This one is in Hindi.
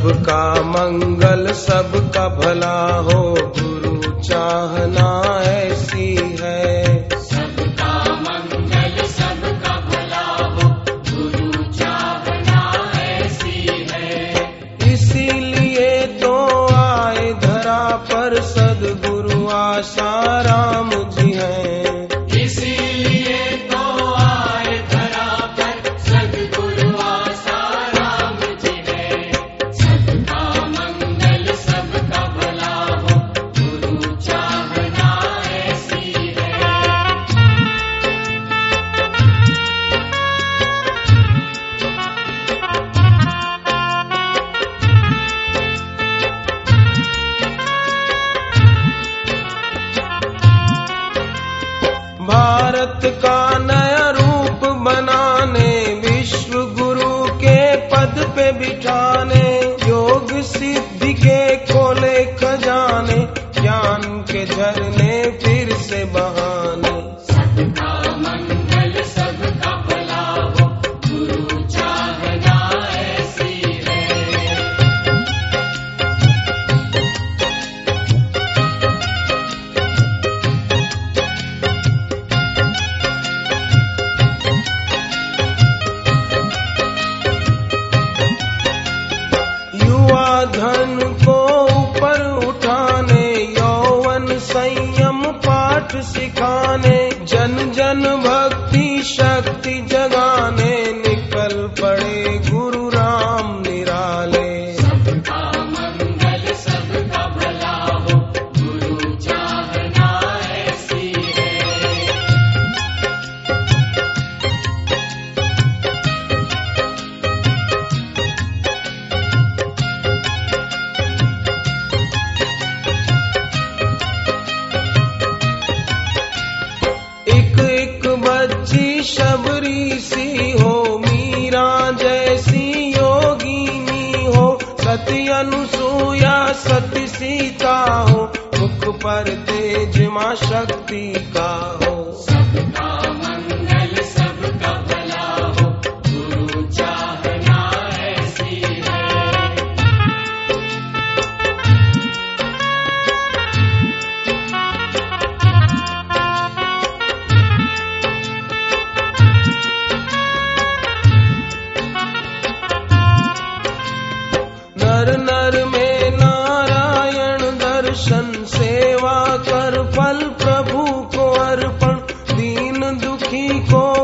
सबका मंगल सबका भला हो। गुरु चाहना ऐसी है। भारत का नया रूप बनाने विश्व गुरु के पद पे बिठाने, योग सिद्धि के खोले खजाने, ज्ञान के झरने फिर से बहाने। सिखाने जन जन भक्ति शक्ति। सी हो, मीरा जैसी योगिनी हो, सती अनुसूया, सती सीता हो, मुख पर तेज माँ शक्ति का por